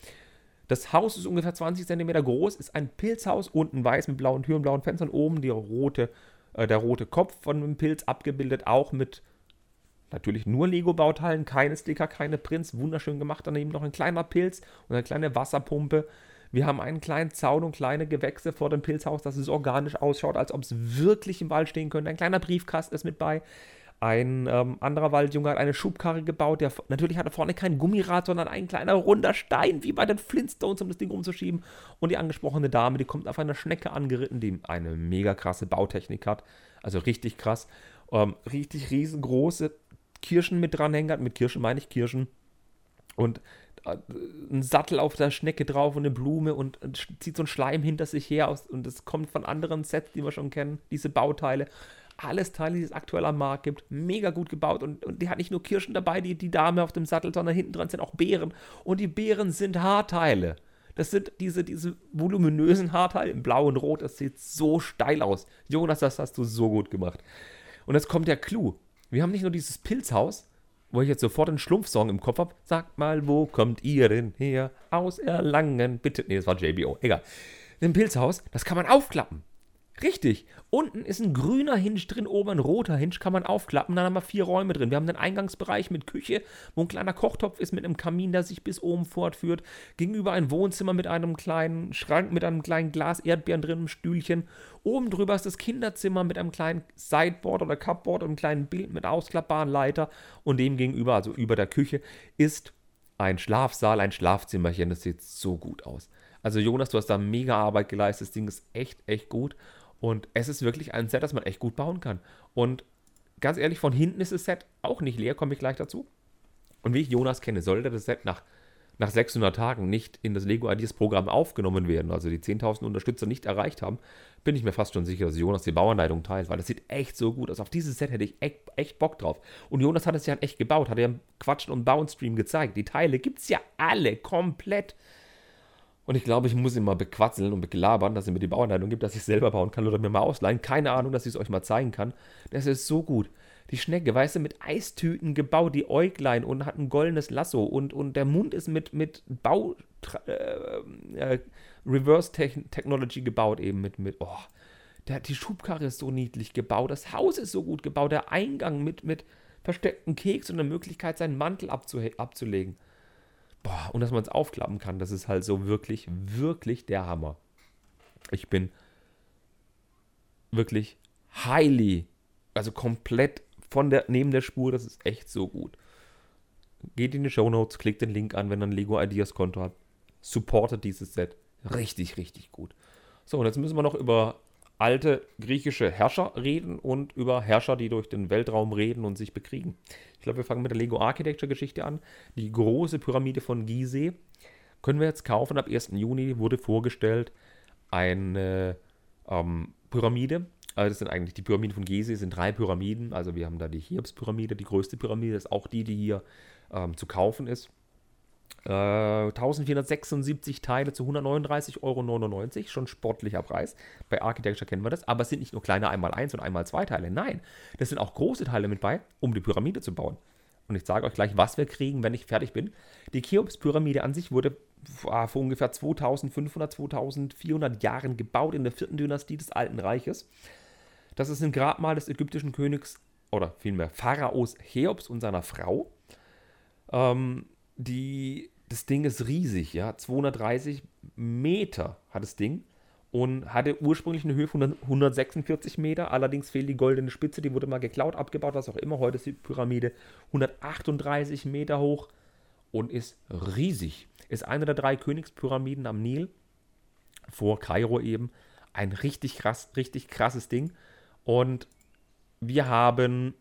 Das Haus ist ungefähr 20 cm groß, ist ein Pilzhaus, unten weiß mit blauen Türen, blauen Fenstern, oben die rote, äh, der rote Kopf von dem Pilz abgebildet, auch mit natürlich nur Lego-Bauteilen, keine Sticker, keine Prints, wunderschön gemacht. Daneben noch ein kleiner Pilz und eine kleine Wasserpumpe. Wir haben einen kleinen Zaun und kleine Gewächse vor dem Pilzhaus, dass es organisch ausschaut, als ob es wirklich im Wald stehen könnte. Ein kleiner Briefkasten ist mit bei. Ein ähm, anderer Waldjunge hat eine Schubkarre gebaut. Der, natürlich hatte vorne kein Gummirad, sondern ein kleiner runder Stein, wie bei den Flintstones, um das Ding umzuschieben. Und die angesprochene Dame, die kommt auf einer Schnecke angeritten, die eine mega krasse Bautechnik hat. Also richtig krass. Ähm, richtig riesengroße Kirschen mit dranhängen. Mit Kirschen meine ich Kirschen. Und äh, ein Sattel auf der Schnecke drauf und eine Blume und, und zieht so ein Schleim hinter sich her aus, und das kommt von anderen Sets, die wir schon kennen, diese Bauteile alles Teile, die es aktuell am Markt gibt. Mega gut gebaut. Und, und die hat nicht nur Kirschen dabei, die, die Dame auf dem Sattel, sondern hinten dran sind auch Beeren. Und die Beeren sind Haarteile. Das sind diese, diese voluminösen Haarteile in Blau und Rot. Das sieht so steil aus. Jonas, das hast du so gut gemacht. Und jetzt kommt der Clou. Wir haben nicht nur dieses Pilzhaus, wo ich jetzt sofort einen Schlumpfsong im Kopf habe. Sagt mal, wo kommt ihr denn her? Aus Erlangen. Bitte. Nee, das war JBO. Egal. Ein Pilzhaus, das kann man aufklappen. Richtig. Unten ist ein grüner Hinge drin, oben ein roter Hinge, kann man aufklappen. Dann haben wir vier Räume drin. Wir haben einen Eingangsbereich mit Küche, wo ein kleiner Kochtopf ist mit einem Kamin, der sich bis oben fortführt. Gegenüber ein Wohnzimmer mit einem kleinen Schrank, mit einem kleinen Glas Erdbeeren drin, einem Stühlchen. Oben drüber ist das Kinderzimmer mit einem kleinen Sideboard oder Cupboard und einem kleinen Bild mit ausklappbaren Leiter. Und dem gegenüber, also über der Küche, ist ein Schlafsaal, ein Schlafzimmerchen. Das sieht so gut aus. Also Jonas, du hast da mega Arbeit geleistet. Das Ding ist echt, echt gut. Und es ist wirklich ein Set, das man echt gut bauen kann. Und ganz ehrlich, von hinten ist das Set auch nicht leer, komme ich gleich dazu. Und wie ich Jonas kenne, sollte das Set nach, nach 600 Tagen nicht in das Lego Ideas Programm aufgenommen werden, also die 10.000 Unterstützer nicht erreicht haben, bin ich mir fast schon sicher, dass Jonas die Bauanleitung teilt, weil das sieht echt so gut aus. Auf dieses Set hätte ich echt, echt Bock drauf. Und Jonas hat es ja echt gebaut, hat ja im Quatschen und Bauen Stream gezeigt. Die Teile gibt es ja alle komplett. Und ich glaube, ich muss ihn mal bequatzeln und beglabern, dass er mir die Bauanleitung gibt, dass ich selber bauen kann oder mir mal ausleihen. Keine Ahnung, dass ich es euch mal zeigen kann. Das ist so gut. Die Schnecke, weißt du, mit Eistüten gebaut, die Äuglein und hat ein goldenes Lasso und, und der Mund ist mit, mit Bau, äh, äh, Reverse Technology gebaut, eben mit, mit, oh, der, die Schubkarre ist so niedlich gebaut, das Haus ist so gut gebaut, der Eingang mit, mit versteckten Keks und der Möglichkeit, seinen Mantel abzulegen. Boah, und dass man es aufklappen kann, das ist halt so wirklich, wirklich der Hammer. Ich bin wirklich highly, also komplett von der, neben der Spur, das ist echt so gut. Geht in die Show Notes, klickt den Link an, wenn ihr ein Lego Ideas Konto habt. Supportet dieses Set. Richtig, richtig gut. So, und jetzt müssen wir noch über alte griechische Herrscher reden und über Herrscher, die durch den Weltraum reden und sich bekriegen. Ich glaube, wir fangen mit der Lego Architecture Geschichte an. Die große Pyramide von Gizeh können wir jetzt kaufen. Ab 1. Juni wurde vorgestellt eine ähm, Pyramide. Also das sind eigentlich die Pyramiden von Gizeh, sind drei Pyramiden. Also wir haben da die Cheops-Pyramide, die größte Pyramide, ist auch die, die hier ähm, zu kaufen ist. 1476 äh, Teile zu 139,99 Euro, schon sportlicher Preis. Bei Architecture kennen wir das, aber es sind nicht nur kleine 1x1 und 1x2 Teile, nein, das sind auch große Teile mit bei, um die Pyramide zu bauen. Und ich sage euch gleich, was wir kriegen, wenn ich fertig bin. Die Cheops-Pyramide an sich wurde vor ungefähr 2500, 2400 Jahren gebaut in der vierten Dynastie des Alten Reiches. Das ist ein Grabmal des ägyptischen Königs oder vielmehr Pharaos Cheops und seiner Frau. Ähm, die das Ding ist riesig, ja. 230 Meter hat das Ding und hatte ursprünglich eine Höhe von 146 Meter. Allerdings fehlt die goldene Spitze, die wurde mal geklaut, abgebaut, was auch immer. Heute ist die Pyramide 138 Meter hoch und ist riesig. Ist eine der drei Königspyramiden am Nil, vor Kairo eben. Ein richtig krass, richtig krasses Ding. Und wir haben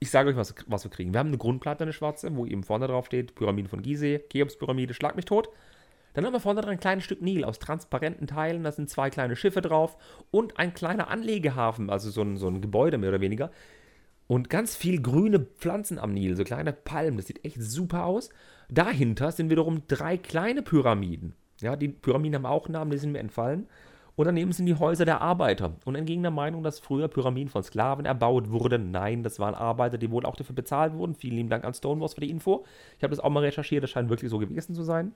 ich sage euch, was, was wir kriegen. Wir haben eine Grundplatte, eine schwarze, wo eben vorne drauf steht, Pyramide von Gizeh, Cheops-Pyramide, schlag mich tot. Dann haben wir vorne dran ein kleines Stück Nil aus transparenten Teilen, da sind zwei kleine Schiffe drauf und ein kleiner Anlegehafen, also so ein, so ein Gebäude mehr oder weniger. Und ganz viel grüne Pflanzen am Nil, so kleine Palmen, das sieht echt super aus. Dahinter sind wiederum drei kleine Pyramiden. Ja, die Pyramiden haben auch Namen, die sind mir entfallen. Und daneben sind die Häuser der Arbeiter. Und entgegen der Meinung, dass früher Pyramiden von Sklaven erbaut wurden, nein, das waren Arbeiter, die wohl auch dafür bezahlt wurden. Vielen lieben Dank an Stonewalls für die Info. Ich habe das auch mal recherchiert, das scheint wirklich so gewesen zu sein.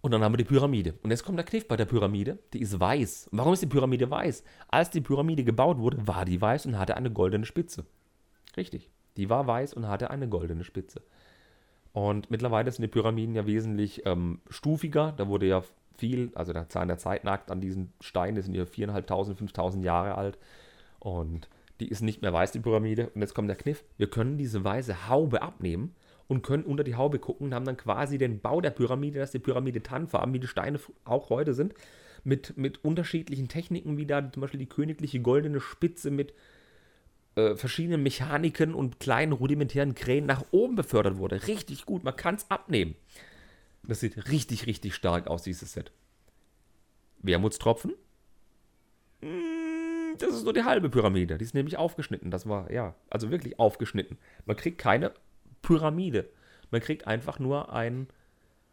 Und dann haben wir die Pyramide. Und jetzt kommt der Kniff bei der Pyramide. Die ist weiß. warum ist die Pyramide weiß? Als die Pyramide gebaut wurde, war die weiß und hatte eine goldene Spitze. Richtig. Die war weiß und hatte eine goldene Spitze. Und mittlerweile sind die Pyramiden ja wesentlich ähm, stufiger. Da wurde ja viel, also der Zahn der Zeit nagt an diesen Steinen, die sind hier 4.500, 5.000 Jahre alt und die ist nicht mehr weiß, die Pyramide. Und jetzt kommt der Kniff, wir können diese weiße Haube abnehmen und können unter die Haube gucken und haben dann quasi den Bau der Pyramide, dass die Pyramide Tannfarben, wie die Steine auch heute sind, mit, mit unterschiedlichen Techniken, wie da zum Beispiel die königliche goldene Spitze mit äh, verschiedenen Mechaniken und kleinen rudimentären Kränen nach oben befördert wurde. Richtig gut, man kann es abnehmen. Das sieht richtig, richtig stark aus, dieses Set. Wermutstropfen? Mm, das ist nur die halbe Pyramide. Die ist nämlich aufgeschnitten. Das war, ja, also wirklich aufgeschnitten. Man kriegt keine Pyramide. Man kriegt einfach nur ein,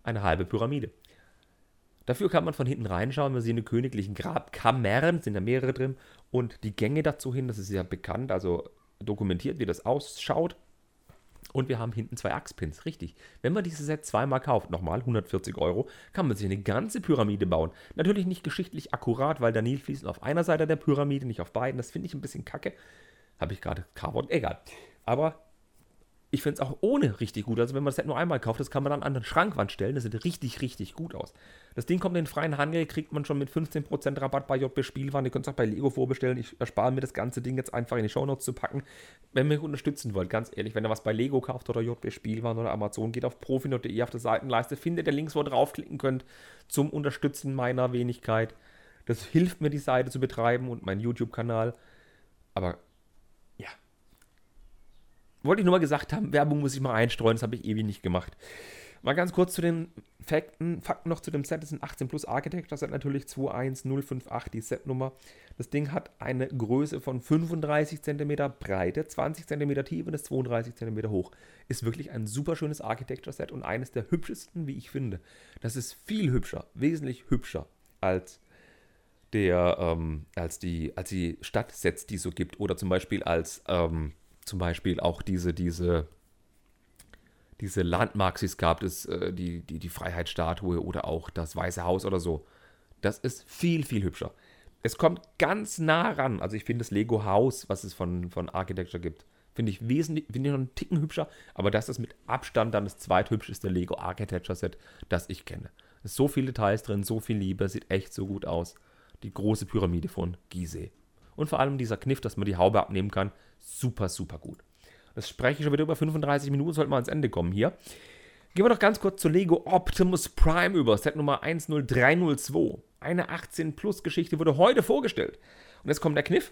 eine halbe Pyramide. Dafür kann man von hinten reinschauen. Wir sehen die königlichen Grabkammern, sind da mehrere drin. Und die Gänge dazu hin, das ist ja bekannt, also dokumentiert, wie das ausschaut. Und wir haben hinten zwei Achspins, richtig. Wenn man dieses Set zweimal kauft, nochmal 140 Euro, kann man sich eine ganze Pyramide bauen. Natürlich nicht geschichtlich akkurat, weil der Nil fließt auf einer Seite der Pyramide, nicht auf beiden. Das finde ich ein bisschen kacke. Habe ich gerade Carvot, egal. Aber ich finde es auch ohne richtig gut. Also wenn man das Set nur einmal kauft, das kann man dann an den Schrankwand stellen. Das sieht richtig, richtig gut aus. Das Ding kommt in den freien Handel, kriegt man schon mit 15% Rabatt bei JB Spielwaren. Ihr könnt es auch bei Lego vorbestellen. Ich erspare mir das ganze Ding jetzt einfach in die Shownotes zu packen. Wenn ihr mich unterstützen wollt, ganz ehrlich, wenn ihr was bei Lego kauft oder JB Spielwaren oder Amazon, geht auf profi.de auf der Seitenleiste, findet ihr Links, wo ihr draufklicken könnt zum Unterstützen meiner Wenigkeit. Das hilft mir, die Seite zu betreiben und meinen YouTube-Kanal. Aber wollte ich nur mal gesagt haben, Werbung muss ich mal einstreuen, das habe ich ewig nicht gemacht. Mal ganz kurz zu den Fakten, Fakten noch zu dem Set. Das sind 18 plus Architect, das hat natürlich 21058 die Setnummer. Das Ding hat eine Größe von 35 cm Breite, 20 cm Tiefe und ist 32 cm hoch. Ist wirklich ein super schönes Architecture-Set und eines der hübschesten, wie ich finde. Das ist viel hübscher, wesentlich hübscher als der, ähm, als die, als die Stadtsets, die es so gibt. Oder zum Beispiel als, ähm, zum Beispiel auch diese, diese, diese Landmarks, die es gab, das, äh, die, die, die Freiheitsstatue oder auch das Weiße Haus oder so. Das ist viel, viel hübscher. Es kommt ganz nah ran. Also ich finde das Lego Haus, was es von, von Architecture gibt, finde ich wesentlich, finde ich noch einen Ticken hübscher, aber das ist mit Abstand dann das zweithübscheste Lego Architecture Set, das ich kenne. Es so viele Details drin, so viel Liebe, sieht echt so gut aus. Die große Pyramide von Gizeh. Und vor allem dieser Kniff, dass man die Haube abnehmen kann, super, super gut. Das spreche ich schon wieder über 35 Minuten, sollte mal ans Ende kommen hier. Gehen wir noch ganz kurz zu Lego Optimus Prime über, Set Nummer 10302. Eine 18-Plus-Geschichte wurde heute vorgestellt. Und jetzt kommt der Kniff.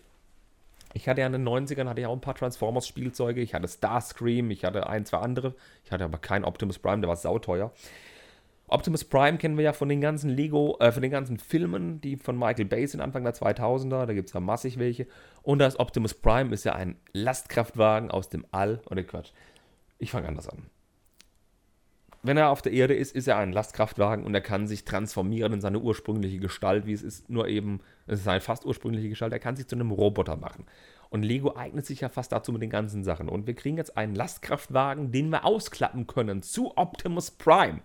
Ich hatte ja in den 90ern hatte ich auch ein paar Transformers-Spielzeuge. Ich hatte Starscream, ich hatte ein, zwei andere. Ich hatte aber keinen Optimus Prime, der war sauteuer. Optimus Prime kennen wir ja von den ganzen Lego, äh, von den ganzen Filmen, die von Michael Bay sind Anfang der 2000er. Da gibt es ja massig welche. Und das Optimus Prime ist ja ein Lastkraftwagen aus dem All. Oder Quatsch. Ich fange anders an wenn er auf der Erde ist, ist er ein Lastkraftwagen und er kann sich transformieren in seine ursprüngliche Gestalt, wie es ist, nur eben, es ist eine fast ursprüngliche Gestalt, er kann sich zu einem Roboter machen. Und Lego eignet sich ja fast dazu mit den ganzen Sachen. Und wir kriegen jetzt einen Lastkraftwagen, den wir ausklappen können zu Optimus Prime.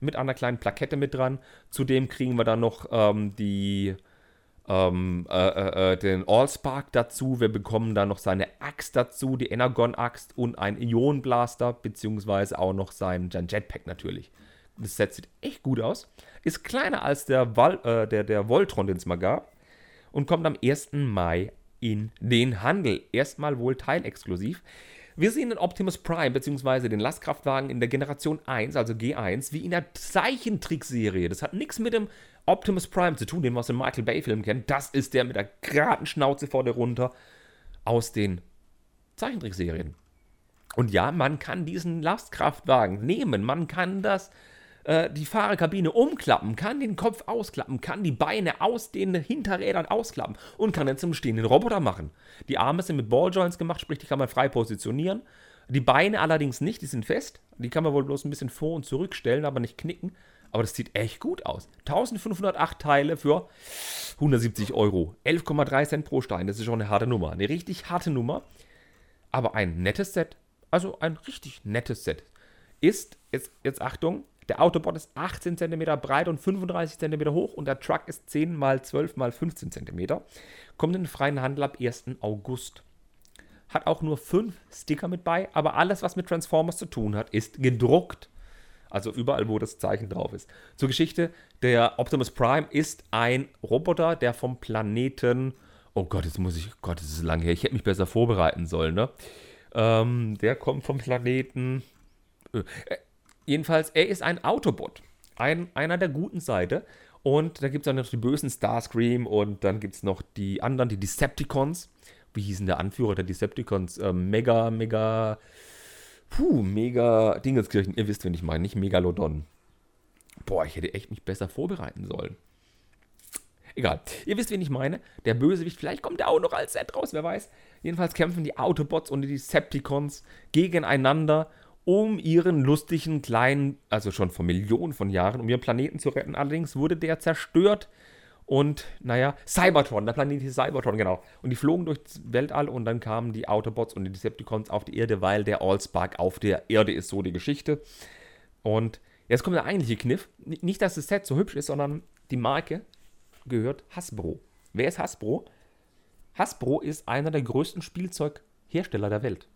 Mit einer kleinen Plakette mit dran. Zudem kriegen wir dann noch ähm, die ähm, äh, äh, äh, den Allspark dazu. Wir bekommen dann noch seine Axt dazu, die Energon-Axt und ein Ionenblaster, beziehungsweise auch noch sein, sein Jetpack natürlich. Das Set sieht echt gut aus. Ist kleiner als der, Val, äh, der, der Voltron, den es mal gab. Und kommt am 1. Mai in den Handel. Erstmal wohl teilexklusiv. Wir sehen den Optimus Prime bzw. den Lastkraftwagen in der Generation 1, also G1, wie in der Zeichentrickserie. Das hat nichts mit dem Optimus Prime zu tun, den wir aus dem Michael Bay-Film kennen. Das ist der mit der geraden Schnauze vorne runter aus den Zeichentrickserien. Und ja, man kann diesen Lastkraftwagen nehmen, man kann das äh, die Fahrerkabine umklappen, kann den Kopf ausklappen, kann die Beine aus den Hinterrädern ausklappen und kann dann zum stehenden Roboter machen. Die Arme sind mit Balljoints gemacht, sprich, die kann man frei positionieren. Die Beine allerdings nicht, die sind fest. Die kann man wohl bloß ein bisschen vor- und zurückstellen, aber nicht knicken. Aber das sieht echt gut aus. 1508 Teile für 170 Euro. 11,3 Cent pro Stein. Das ist schon eine harte Nummer. Eine richtig harte Nummer. Aber ein nettes Set. Also ein richtig nettes Set. Ist, jetzt, jetzt Achtung, der Autobot ist 18 cm breit und 35 cm hoch und der Truck ist 10 x 12 x 15 cm. Kommt in den freien Handel ab 1. August. Hat auch nur 5 Sticker mit bei, aber alles, was mit Transformers zu tun hat, ist gedruckt. Also überall, wo das Zeichen drauf ist. Zur Geschichte: Der Optimus Prime ist ein Roboter, der vom Planeten. Oh Gott, jetzt muss ich. Oh Gott, das ist lange her. Ich hätte mich besser vorbereiten sollen, ne? Ähm, der kommt vom Planeten. Äh, Jedenfalls, er ist ein Autobot. Ein, einer der guten Seite. Und da gibt es dann noch die bösen Starscream und dann gibt es noch die anderen, die Decepticons. Wie hießen der Anführer der Decepticons? Ähm, mega, mega. Puh, mega Dingeskirchen. Ihr wisst, wen ich meine, nicht Megalodon. Boah, ich hätte echt mich besser vorbereiten sollen. Egal. Ihr wisst, wen ich meine. Der Bösewicht, vielleicht kommt er auch noch als Set raus, wer weiß. Jedenfalls kämpfen die Autobots und die Decepticons gegeneinander um ihren lustigen kleinen, also schon vor Millionen von Jahren, um ihren Planeten zu retten. Allerdings wurde der zerstört und, naja, Cybertron, der Planet hieß Cybertron, genau. Und die flogen durchs Weltall und dann kamen die Autobots und die Decepticons auf die Erde, weil der Allspark auf der Erde ist, so die Geschichte. Und jetzt kommt der eigentliche Kniff. Nicht, dass das Set so hübsch ist, sondern die Marke gehört Hasbro. Wer ist Hasbro? Hasbro ist einer der größten Spielzeughersteller der Welt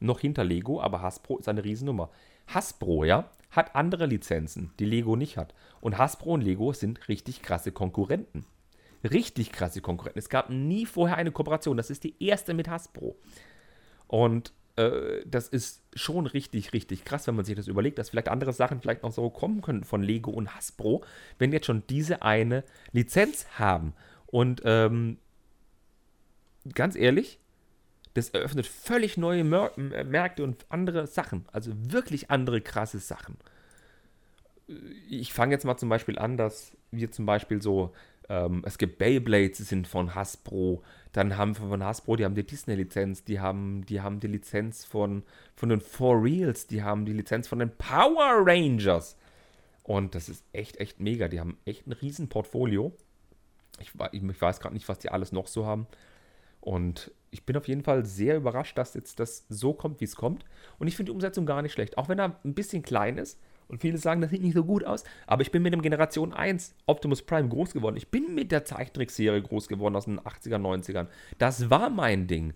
noch hinter Lego, aber Hasbro ist eine Riesennummer. Hasbro, ja, hat andere Lizenzen, die Lego nicht hat. Und Hasbro und Lego sind richtig krasse Konkurrenten. Richtig krasse Konkurrenten. Es gab nie vorher eine Kooperation. Das ist die erste mit Hasbro. Und äh, das ist schon richtig, richtig krass, wenn man sich das überlegt, dass vielleicht andere Sachen vielleicht noch so kommen können von Lego und Hasbro, wenn jetzt schon diese eine Lizenz haben. Und ähm, ganz ehrlich, das eröffnet völlig neue äh, Märkte und andere Sachen. Also wirklich andere krasse Sachen. Ich fange jetzt mal zum Beispiel an, dass wir zum Beispiel so, ähm, es gibt Beyblades, die sind von Hasbro. Dann haben wir von Hasbro, die haben die Disney-Lizenz, die haben, die haben die Lizenz von, von den For Reals, die haben die Lizenz von den Power Rangers. Und das ist echt, echt mega. Die haben echt ein riesen Portfolio. Ich, ich weiß gerade nicht, was die alles noch so haben. Und ich bin auf jeden Fall sehr überrascht, dass jetzt das so kommt, wie es kommt. Und ich finde die Umsetzung gar nicht schlecht. Auch wenn er ein bisschen klein ist und viele sagen, das sieht nicht so gut aus. Aber ich bin mit dem Generation 1 Optimus Prime groß geworden. Ich bin mit der Zeichentrickserie groß geworden aus den 80er, 90ern. Das war mein Ding.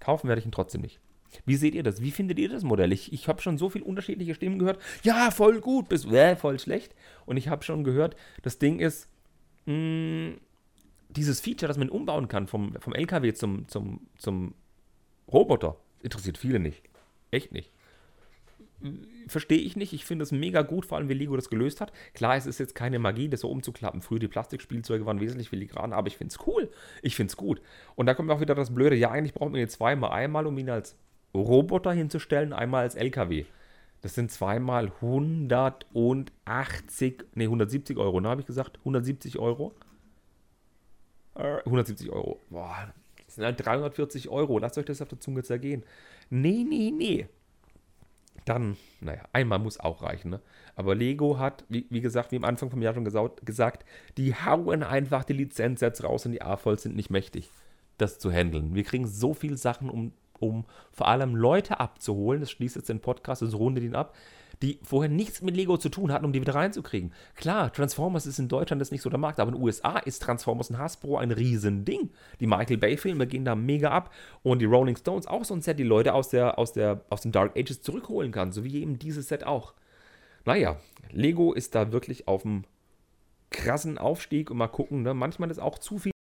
Kaufen werde ich ihn trotzdem nicht. Wie seht ihr das? Wie findet ihr das Modell? Ich, ich habe schon so viele unterschiedliche Stimmen gehört. Ja, voll gut, bis äh, voll schlecht. Und ich habe schon gehört, das Ding ist, mh, mm, dieses Feature, das man umbauen kann vom, vom LKW zum, zum, zum Roboter, interessiert viele nicht. Echt nicht. verstehe ich nicht. Ich finde es mega gut, vor allem wie Lego das gelöst hat. Klar, es ist jetzt keine Magie, das so umzuklappen. Früher die Plastikspielzeuge waren wesentlich filigran, aber ich finde es cool. Ich finde es gut. Und da kommt auch wieder das Blöde. Ja, eigentlich braucht man ihn zweimal. Einmal, um ihn als Roboter hinzustellen, einmal als LKW. Das sind zweimal 180, nee, 170 Euro, ne, habe ich gesagt? 170 Euro? Äh, 170 Euro. Boah, das sind halt 340 Euro. Lasst euch das auf der Zunge zergehen. Nee, nee, nee. Dann, naja, einmal muss auch reichen, ne? Aber Lego hat, wie, wie gesagt, wie am Anfang vom Jahr schon gesaut, gesagt, die hauen einfach die Lizenz jetzt raus und die A-Volls sind nicht mächtig, das zu handeln. Wir kriegen so viele Sachen, um um vor allem Leute abzuholen, das schließt jetzt den Podcast, das rundet ihn ab, die vorher nichts mit Lego zu tun hatten, um die wieder reinzukriegen. Klar, Transformers ist in Deutschland jetzt nicht so der Markt, aber in den USA ist Transformers und Hasbro ein Riesending. Die Michael Bay-Filme gehen da mega ab und die Rolling Stones auch so ein Set, die Leute aus, der, aus, der, aus den Dark Ages zurückholen kann, so wie eben dieses Set auch. Naja, Lego ist da wirklich auf dem krassen Aufstieg und mal gucken, ne? manchmal ist auch zu viel